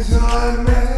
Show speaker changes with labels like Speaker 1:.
Speaker 1: is on me.